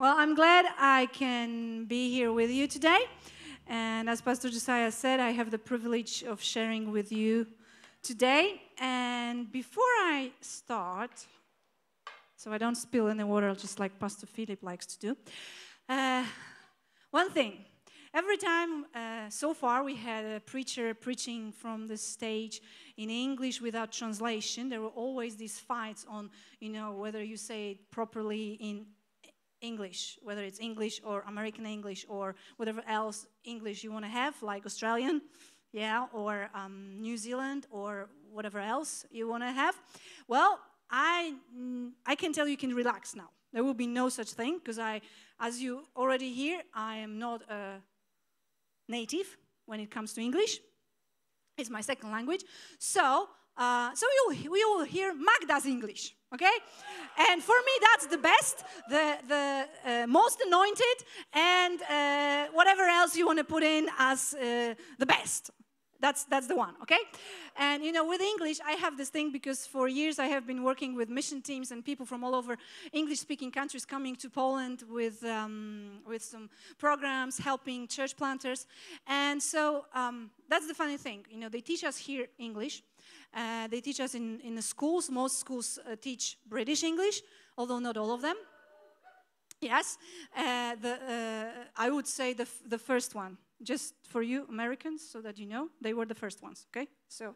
Well, I'm glad I can be here with you today. And as Pastor Josiah said, I have the privilege of sharing with you today. And before I start, so I don't spill any water, just like Pastor Philip likes to do, uh, one thing. Every time uh, so far we had a preacher preaching from the stage in English without translation, there were always these fights on, you know, whether you say it properly in English, whether it's English or American English or whatever else English you want to have, like Australian, yeah, or um, New Zealand or whatever else you want to have. Well, I, I can tell you can relax now. There will be no such thing because I, as you already hear, I am not a native when it comes to English. It's my second language. So, uh, so we will hear Magda's English okay? And for me that's the best the, the uh, most anointed and uh, whatever else you want to put in as uh, the best. That's that's the one okay? And you know with english i have this thing because for years i have been working with mission teams and people from all over english speaking countries coming to poland with um, with some programs helping church planters. And so um, that's the funny thing. You know they teach us here english uh, they teach us in, in the schools. Most schools uh, teach British English, although not all of them. Yes, uh, the, uh, I would say the, the first one, just for you Americans, so that you know, they were the first ones, okay? So,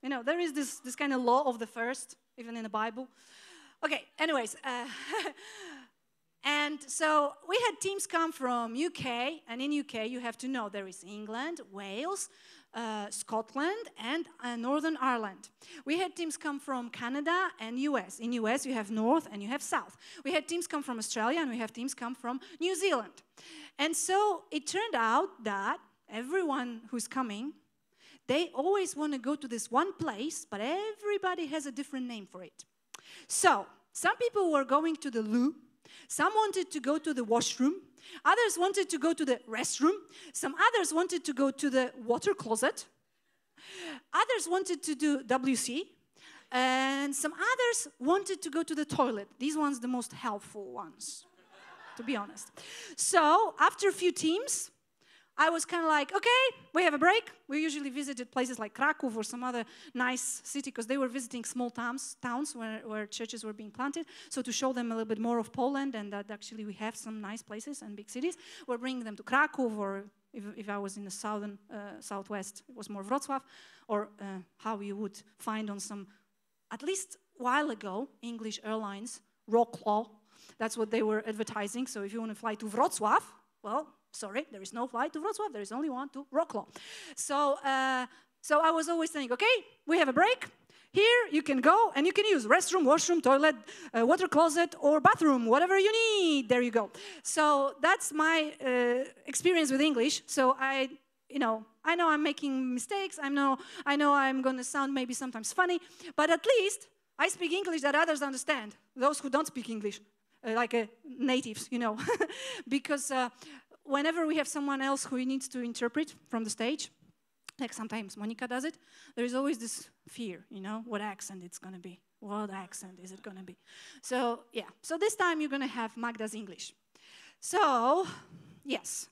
you know, there is this, this kind of law of the first, even in the Bible. Okay, anyways. Uh, and so we had teams come from UK, and in UK you have to know there is England, Wales, uh, Scotland and uh, Northern Ireland. We had teams come from Canada and US. In US, you have North and you have South. We had teams come from Australia and we have teams come from New Zealand. And so it turned out that everyone who's coming, they always want to go to this one place, but everybody has a different name for it. So some people were going to the loo, some wanted to go to the washroom, Others wanted to go to the restroom. Some others wanted to go to the water closet. Others wanted to do WC. And some others wanted to go to the toilet. These ones, the most helpful ones, to be honest. So, after a few teams, I was kind of like, okay, we have a break. We usually visited places like Krakow or some other nice city because they were visiting small towns, towns where, where churches were being planted. So to show them a little bit more of Poland and that actually we have some nice places and big cities, we're bringing them to Krakow or if, if I was in the southern, uh, southwest, it was more Wrocław, or uh, how you would find on some, at least while ago, English Airlines, Wrocław, that's what they were advertising. So if you want to fly to Wrocław, well, sorry, there is no flight to Wrocław, there is only one to Wrocław. So, uh, so I was always saying, okay, we have a break. Here you can go and you can use restroom, washroom, toilet, uh, water closet, or bathroom, whatever you need. There you go. So that's my uh, experience with English. So I, you know, I know I'm making mistakes. I know, I know I'm going to sound maybe sometimes funny, but at least I speak English that others understand. Those who don't speak English, uh, like uh, natives, you know, because uh, whenever we have someone else who needs to interpret from the stage, like sometimes Monica does it, there is always this fear, you know, what accent it's going to be. What accent is it going to be? So, yeah. So this time you're going to have Magda's English. So, yes.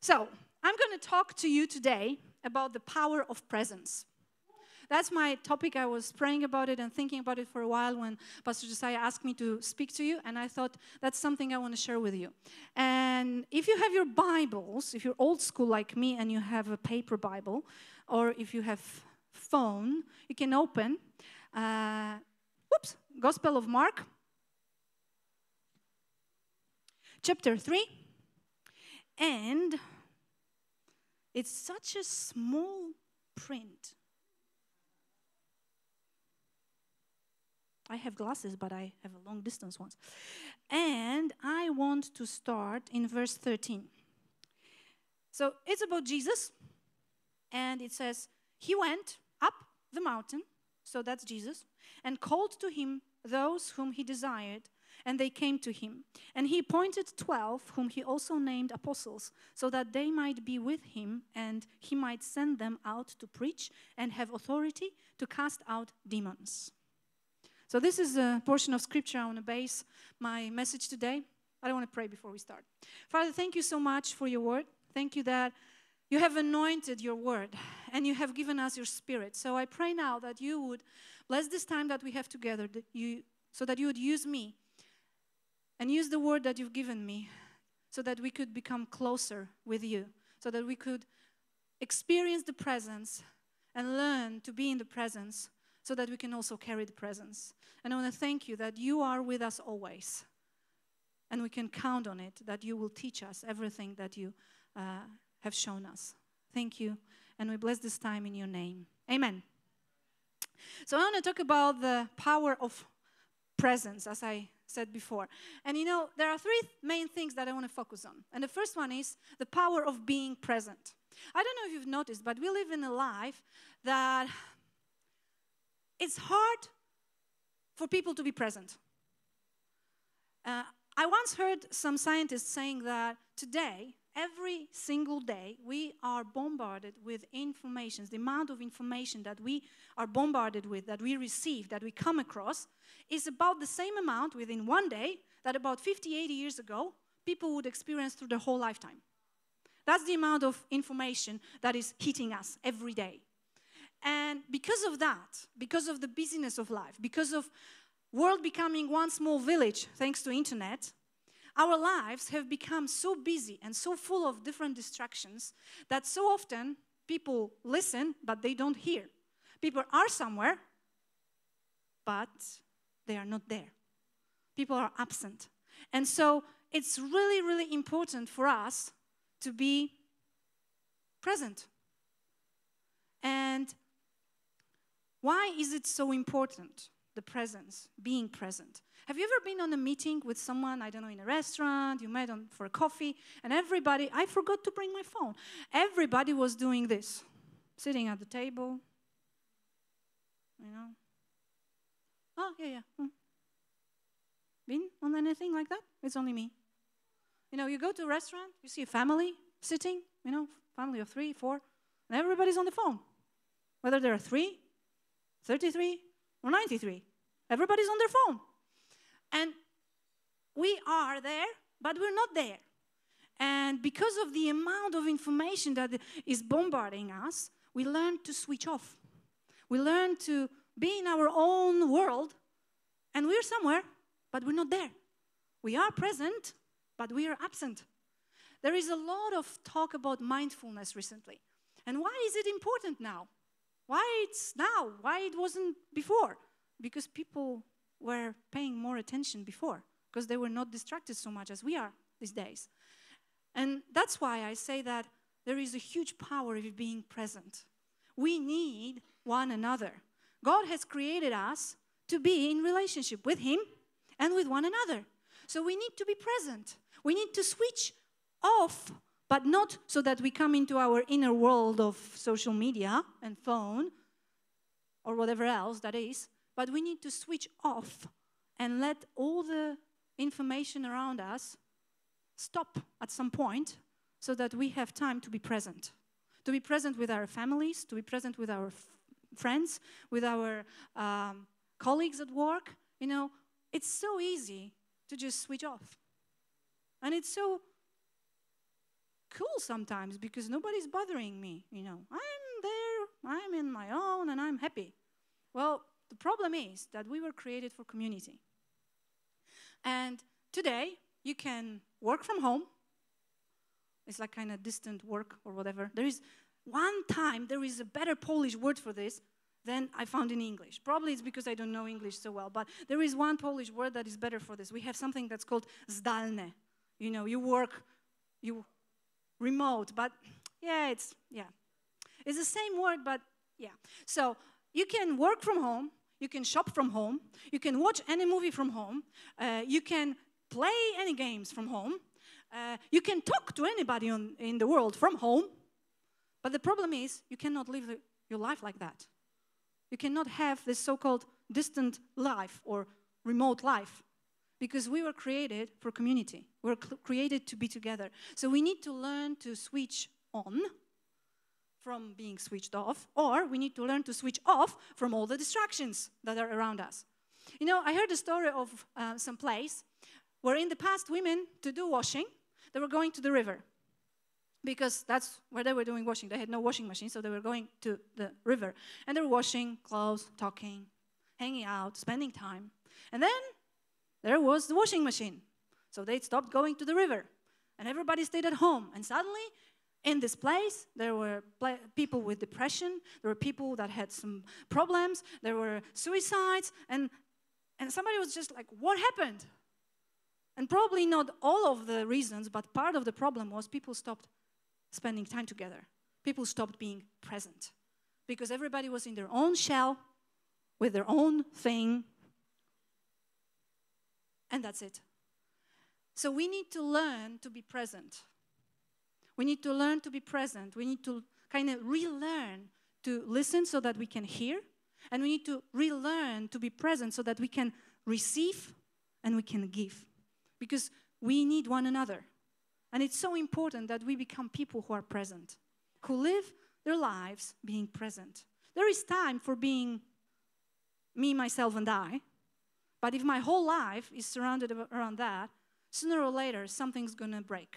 So, I'm going to talk to you today about the power of presence. That's my topic. I was praying about it and thinking about it for a while when Pastor Josiah asked me to speak to you, and I thought that's something I want to share with you. And if you have your Bibles, if you're old school like me and you have a paper Bible, or if you have phone, you can open. Uh, whoops, Gospel of Mark, chapter 3. And it's such a small print. I have glasses, but I have a long distance ones. And I want to start in verse 13. So it's about Jesus, and it says, He went up the mountain, so that's Jesus, and called to him those whom he desired, and they came to him. And he appointed twelve, whom he also named apostles, so that they might be with him, and he might send them out to preach and have authority to cast out demons. So, this is a portion of scripture I want to base my message today. I don't want to pray before we start. Father, thank you so much for your word. Thank you that you have anointed your word and you have given us your spirit. So I pray now that you would bless this time that we have together, that you, so that you would use me and use the word that you've given me so that we could become closer with you, so that we could experience the presence and learn to be in the presence so that we can also carry the presence. And I want to thank you that you are with us always. And we can count on it that you will teach us everything that you uh, have shown us. Thank you. And we bless this time in your name. Amen. So I want to talk about the power of presence, as I said before. And you know, there are three main things that I want to focus on. And the first one is the power of being present. I don't know if you've noticed, but we live in a life that it's hard for people to be present. Uh, I once heard some scientists saying that today, every single day, we are bombarded with information. The amount of information that we are bombarded with, that we receive, that we come across, is about the same amount within one day that about 50, 80 years ago, people would experience through their whole lifetime. That's the amount of information that is hitting us every day. And because of that, because of the busyness of life, because of world becoming one small village thanks to internet, our lives have become so busy and so full of different distractions that so often people listen but they don't hear. People are somewhere but they are not there. People are absent. And so it's really, really important for us to be present. And why is it so important, the presence, being present? Have you ever been on a meeting with someone, I don't know, in a restaurant, you met them for a coffee, and everybody, I forgot to bring my phone. Everybody was doing this, sitting at the table, you know. Oh, yeah, yeah. Hmm. Been on anything like that? It's only me. You know, you go to a restaurant, you see a family sitting, you know, family of three, four, and everybody's on the phone. Whether there are three, 33 or 93. Everybody's on their phone. And we are there, but we're not there. And because of the amount of information that is bombarding us, we learn to switch off. We learn to be in our own world, and we're somewhere, but we're not there. We are present, but we are absent. There is a lot of talk about mindfulness recently. And why is it important now? Why it's now? Why it wasn't before? Because people were paying more attention before, because they were not distracted so much as we are these days. And that's why I say that there is a huge power of being present. We need one another. God has created us to be in relationship with Him and with one another. So we need to be present. We need to switch off but not so that we come into our inner world of social media and phone or whatever else that is, but we need to switch off and let all the information around us stop at some point so that we have time to be present. To be present with our families, to be present with our friends, with our um, colleagues at work. You know, it's so easy to just switch off. And it's so cool sometimes because nobody's bothering me. You know, I'm there, I'm in my own, and I'm happy. Well, the problem is that we were created for community. And today, you can work from home. It's like kind of distant work or whatever. There is one time, there is a better Polish word for this than I found in English. Probably it's because I don't know English so well, but there is one Polish word that is better for this. We have something that's called zdalne. You know, you work, you remote, but yeah, it's yeah. It's the same word, but yeah. So you can work from home, you can shop from home, you can watch any movie from home, uh, you can play any games from home, uh, you can talk to anybody on, in the world from home. But the problem is, you cannot live your life like that. You cannot have this so called distant life or remote life because we were created for community. We are created to be together. So we need to learn to switch on from being switched off, or we need to learn to switch off from all the distractions that are around us. You know, I heard a story of uh, some place where in the past women to do washing, they were going to the river because that's where they were doing washing. They had no washing machine, so they were going to the river. And they were washing clothes, talking, hanging out, spending time. And then there was the washing machine. So they stopped going to the river. And everybody stayed at home. And suddenly, in this place, there were people with depression, there were people that had some problems, there were suicides, and, and somebody was just like, What happened? And probably not all of the reasons, but part of the problem was people stopped spending time together. People stopped being present because everybody was in their own shell with their own thing, and that's it. So we need to learn to be present. We need to learn to be present. We need to kind of relearn to listen so that we can hear. And we need to relearn to be present so that we can receive and we can give. Because we need one another. And it's so important that we become people who are present, who live their lives being present. There is time for being me, myself, and I. But if my whole life is surrounded around that, sooner or later something's going to break.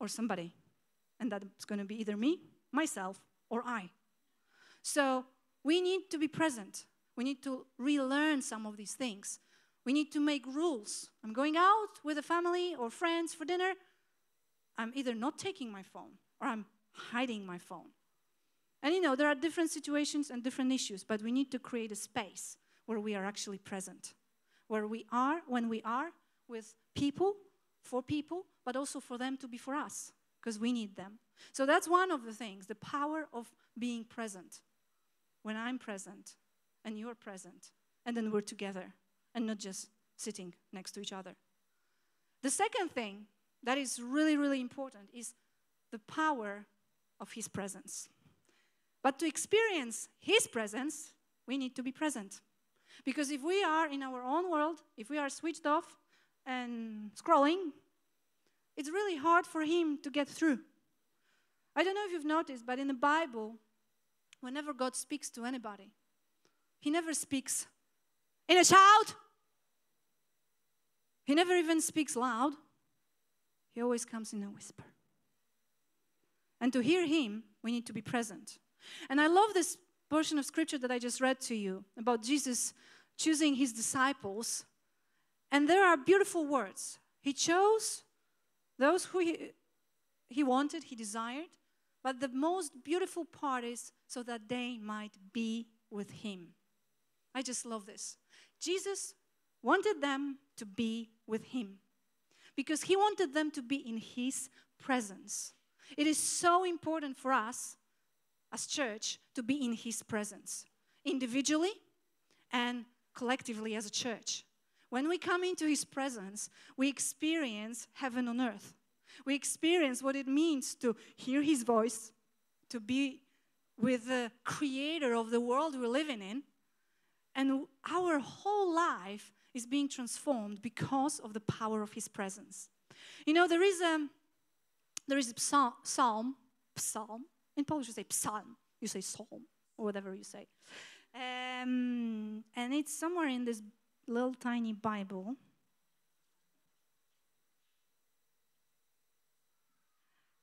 Or somebody. And that's going to be either me, myself, or I. So we need to be present. We need to relearn some of these things. We need to make rules. I'm going out with a family or friends for dinner. I'm either not taking my phone or I'm hiding my phone. And you know, there are different situations and different issues, but we need to create a space where we are actually present, where we are when we are with people, for people, but also for them to be for us, because we need them. So that's one of the things the power of being present. When I'm present and you're present, and then we're together and not just sitting next to each other. The second thing that is really, really important is the power of His presence. But to experience His presence, we need to be present. Because if we are in our own world, if we are switched off and scrolling, it's really hard for Him to get through. I don't know if you've noticed, but in the Bible, whenever God speaks to anybody, He never speaks in a shout, he never even speaks loud, he always comes in a whisper. And to hear him, we need to be present. And I love this portion of scripture that I just read to you about Jesus choosing his disciples. And there are beautiful words. He chose those who he, he wanted, he desired. But the most beautiful part is so that they might be with him. I just love this. Jesus wanted them to be with him because he wanted them to be in his presence. It is so important for us as church to be in his presence, individually and collectively as a church. When we come into his presence, we experience heaven on earth. We experience what it means to hear his voice, to be with the creator of the world we're living in. And our whole life is being transformed because of the power of his presence. You know, there is a there is a psalm, psalm, psalm. In Polish, you say psalm. You say psalm or whatever you say. Um, and it's somewhere in this little tiny Bible.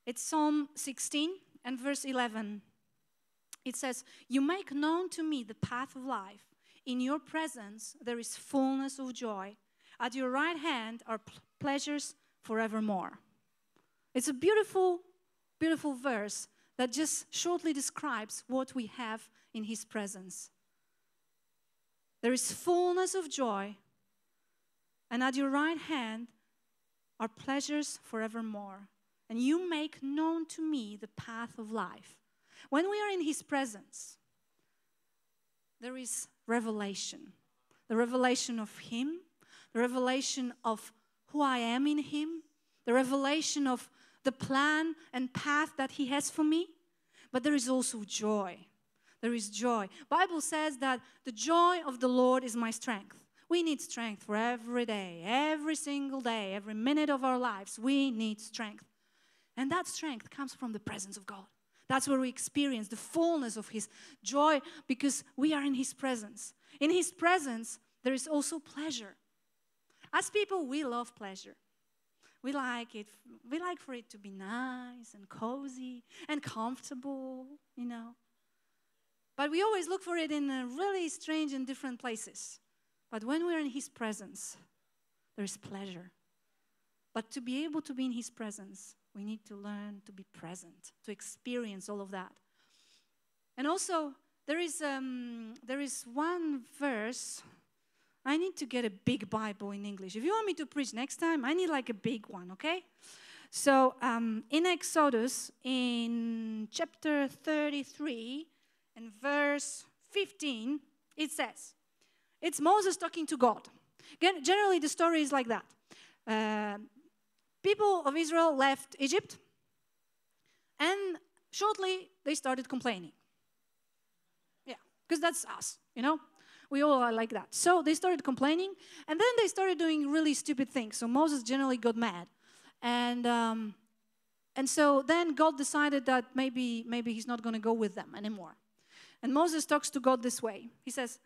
It's Psalm 16 and verse 11. It says, You make known to me the path of life. In your presence there is fullness of joy. At your right hand are pleasures forevermore. It's a beautiful, beautiful verse that just shortly describes what we have in His presence. There is fullness of joy, and at your right hand are pleasures forevermore. And you make known to me the path of life. When we are in His presence, there is revelation the revelation of Him, the revelation of who I am in Him, the revelation of the plan and path that He has for me. But there is also joy. There is joy. Bible says that the joy of the Lord is my strength. We need strength for every day, every single day, every minute of our lives. We need strength. And that strength comes from the presence of God. That's where we experience the fullness of His joy because we are in His presence. In His presence, there is also pleasure. As people, we love pleasure. We like it. We like for it to be nice and cozy and comfortable, you know. But we always look for it in really strange and different places. But when we're in His presence, there is pleasure. But to be able to be in His presence, we need to learn to be present, to experience all of that. And also, there is, um, there is one verse. I need to get a big Bible in English. If you want me to preach next time, I need like a big one, okay? So um, in Exodus, in chapter 33 and verse 15, it says, it's Moses talking to God. Generally, the story is like that. Uh, people of Israel left Egypt, and shortly they started complaining. Yeah, because that's us, you know? We all are like that. So they started complaining, and then they started doing really stupid things. So Moses generally got mad. And, um, and so then God decided that maybe, maybe he's not going to go with them anymore. And Moses talks to God this way He says,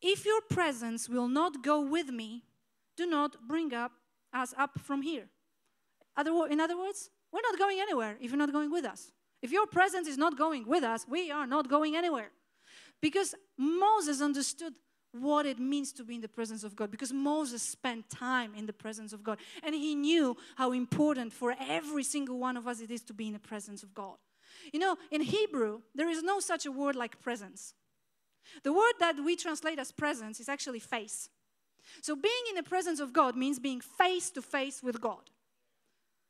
If your presence will not go with me, do not bring up us up from here. Other, in other words, we're not going anywhere if you're not going with us. If your presence is not going with us, we are not going anywhere. Because Moses understood what it means to be in the presence of God because Moses spent time in the presence of God and he knew how important for every single one of us it is to be in the presence of God. You know, in Hebrew, there is no such a word like presence. The word that we translate as presence is actually face. So, being in the presence of God means being face to face with God.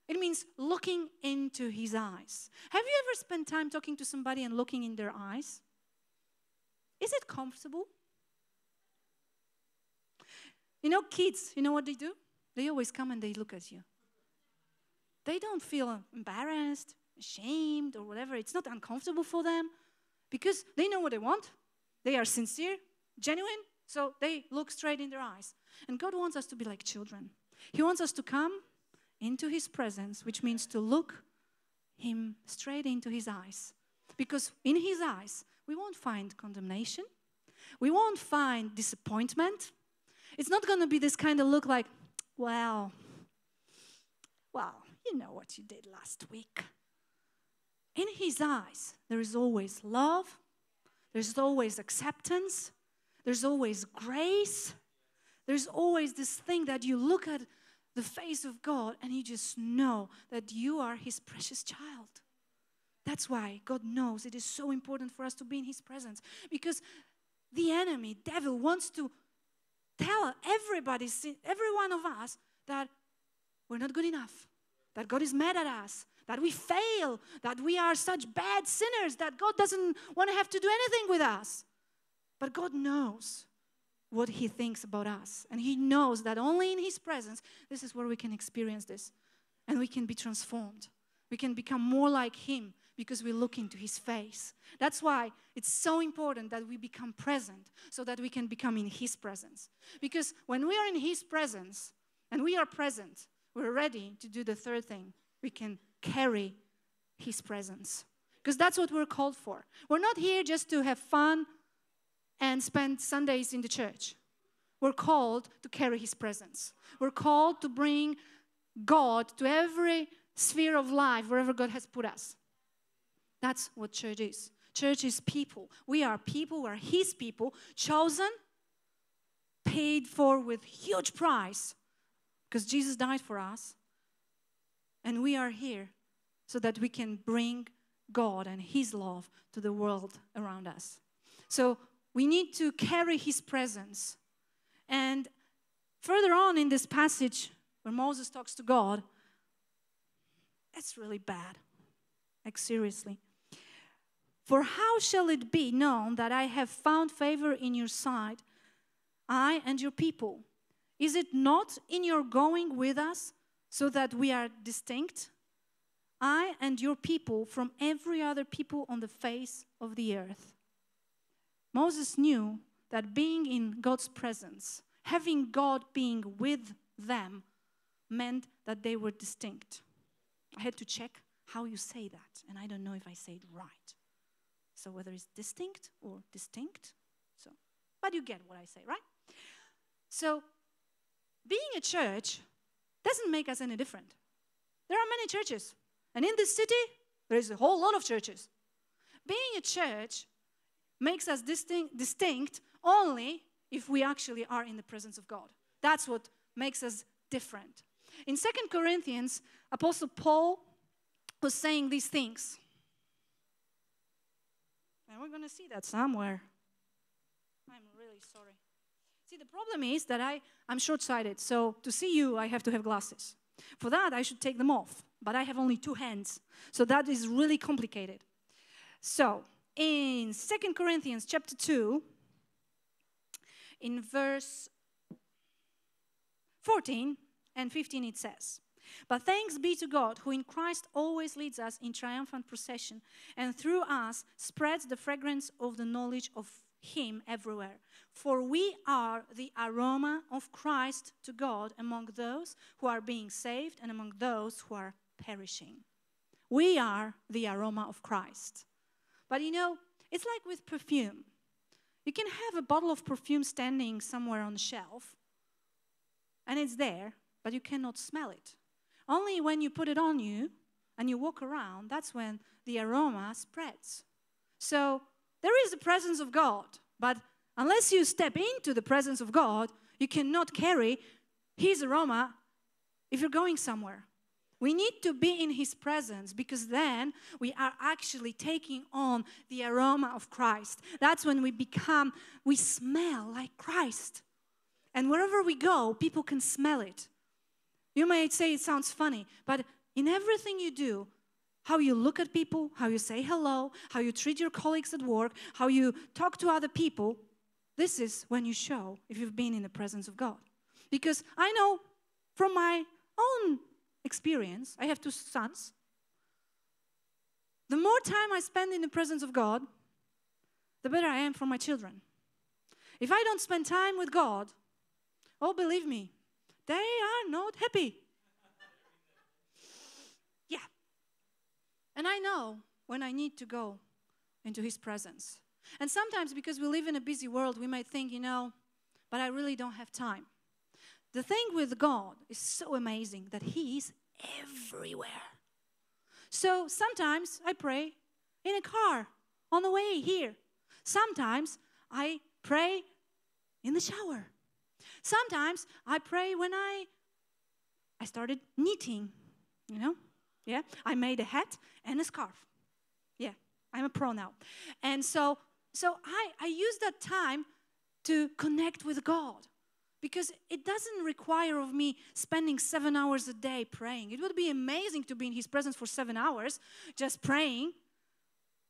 It means looking into His eyes. Have you ever spent time talking to somebody and looking in their eyes? Is it comfortable? You know, kids, you know what they do? They always come and they look at you. They don't feel embarrassed, ashamed, or whatever. It's not uncomfortable for them because they know what they want. They are sincere, genuine, so they look straight in their eyes. And God wants us to be like children. He wants us to come into His presence, which means to look Him straight into His eyes. Because in His eyes, we won't find condemnation, we won't find disappointment. It's not going to be this kind of look like, well, well, you know what you did last week. In His eyes, there is always love, there's always acceptance, there's always grace. There's always this thing that you look at the face of God and you just know that you are His precious child. That's why God knows it is so important for us to be in His presence because the enemy, devil, wants to tell everybody, every one of us, that we're not good enough, that God is mad at us, that we fail, that we are such bad sinners, that God doesn't want to have to do anything with us. But God knows what He thinks about us. And He knows that only in His presence, this is where we can experience this. And we can be transformed. We can become more like Him because we look into His face. That's why it's so important that we become present so that we can become in His presence. Because when we are in His presence and we are present, we're ready to do the third thing. We can carry His presence. Because that's what we're called for. We're not here just to have fun and spend Sundays in the church. We're called to carry His presence. We're called to bring God to every sphere of life wherever God has put us. That's what church is. Church is people. We are people, we're His people, chosen, paid for with huge price because Jesus died for us. And we are here so that we can bring God and His love to the world around us. So we need to carry his presence. And further on in this passage, where Moses talks to God, that's really bad. Like, seriously. For how shall it be known that I have found favor in your sight, I and your people? Is it not in your going with us so that we are distinct? I and your people from every other people on the face of the earth. Moses knew that being in God's presence, having God being with them, meant that they were distinct. I had to check how you say that, and I don't know if I say it right. So whether it's distinct or distinct. So, but you get what I say, right? So being a church doesn't make us any different. There are many churches, and in this city, there is a whole lot of churches. Being a church makes us distinct, distinct only if we actually are in the presence of God. That's what makes us different. In Second Corinthians, Apostle Paul was saying these things. And we're going to see that somewhere. I'm really sorry. See, the problem is that I, I'm short sighted, so to see you, I have to have glasses. For that, I should take them off, but I have only two hands, so that is really complicated. So, in Second Corinthians chapter 2, in verse 14 and 15, it says, But thanks be to God, who in Christ always leads us in triumphant procession, and through us spreads the fragrance of the knowledge of Him everywhere. For we are the aroma of Christ to God among those who are being saved and among those who are perishing. We are the aroma of Christ. But you know, it's like with perfume. You can have a bottle of perfume standing somewhere on the shelf, and it's there, but you cannot smell it. Only when you put it on you and you walk around, that's when the aroma spreads. So there is the presence of God, but unless you step into the presence of God, you cannot carry His aroma if you're going somewhere. We need to be in His presence because then we are actually taking on the aroma of Christ. That's when we become, we smell like Christ. And wherever we go, people can smell it. You may say it sounds funny, but in everything you do, how you look at people, how you say hello, how you treat your colleagues at work, how you talk to other people, this is when you show if you've been in the presence of God. Because I know from my own experience, I have two sons. The more time I spend in the presence of God, the better I am for my children. If I don't spend time with God, oh, believe me, they are not happy. Yeah. And I know when I need to go into His presence. And sometimes, because we live in a busy world, we might think, you know, but I really don't have time. The thing with God is so amazing that He is everywhere. So sometimes I pray in a car on the way here. Sometimes I pray in the shower. Sometimes I pray when I I started knitting, you know? Yeah, I made a hat and a scarf. Yeah, I'm a pro now. And so so I I use that time to connect with God because it doesn't require of me spending seven hours a day praying it would be amazing to be in his presence for seven hours just praying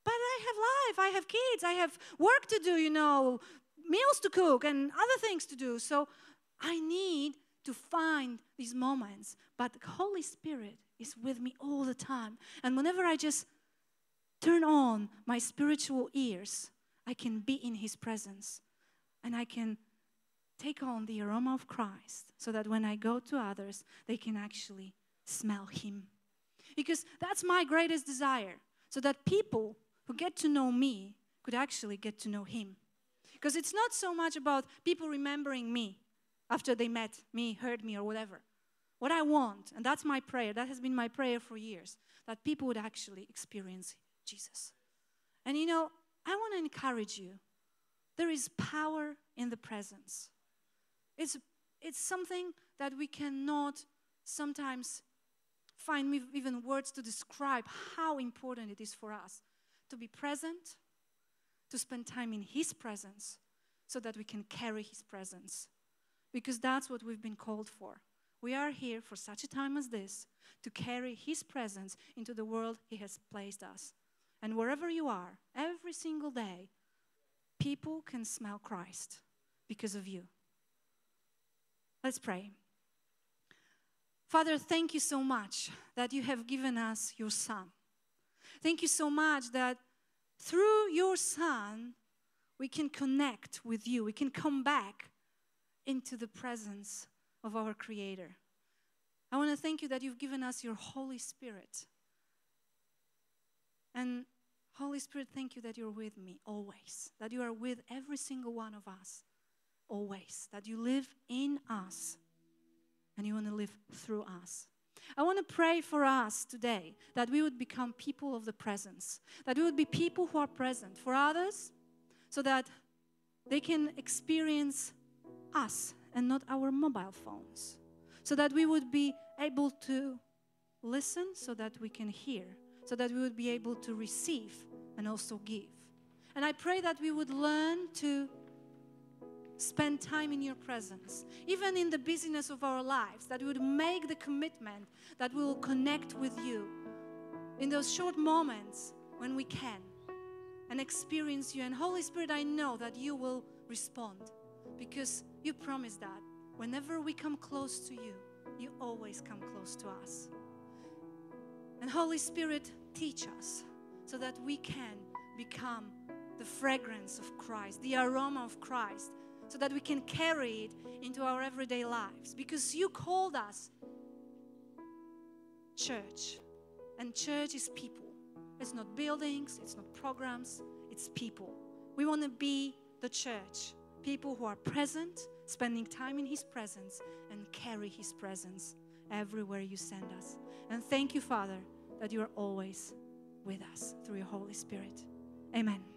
but i have life i have kids i have work to do you know meals to cook and other things to do so i need to find these moments but the holy spirit is with me all the time and whenever i just turn on my spiritual ears i can be in his presence and i can take on the aroma of Christ so that when I go to others, they can actually smell Him. Because that's my greatest desire, so that people who get to know me could actually get to know Him. Because it's not so much about people remembering me after they met me, heard me, or whatever. What I want, and that's my prayer, that has been my prayer for years, that people would actually experience Jesus. And you know, I want to encourage you. There is power in the presence. It's, it's something that we cannot sometimes find even words to describe how important it is for us to be present, to spend time in His presence, so that we can carry His presence. Because that's what we've been called for. We are here for such a time as this to carry His presence into the world He has placed us. And wherever you are, every single day, people can smell Christ because of you. Let's pray. Father, thank you so much that you have given us your Son. Thank you so much that through your Son, we can connect with you. We can come back into the presence of our Creator. I want to thank you that you've given us your Holy Spirit. And Holy Spirit, thank you that you're with me always, that you are with every single one of us always, that you live in us. and you want to live through us. I want to pray for us today that we would become people of the presence, that we would be people who are present for others so that they can experience us and not our mobile phones, so that we would be able to listen so that we can hear, so that we would be able to receive and also give. And I pray that we would learn to spend time in your presence, even in the busyness of our lives, that we would make the commitment that we will connect with you in those short moments when we can and experience you. And Holy Spirit, I know that you will respond because you promised that whenever we come close to you, you always come close to us. And Holy Spirit, teach us so that we can become the fragrance of Christ, the aroma of Christ, so that we can carry it into our everyday lives. Because you called us church, and church is people. It's not buildings, it's not programs, it's people. We want to be the church, people who are present, spending time in His presence, and carry His presence everywhere you send us. And thank you, Father, that you are always with us through your Holy Spirit. Amen.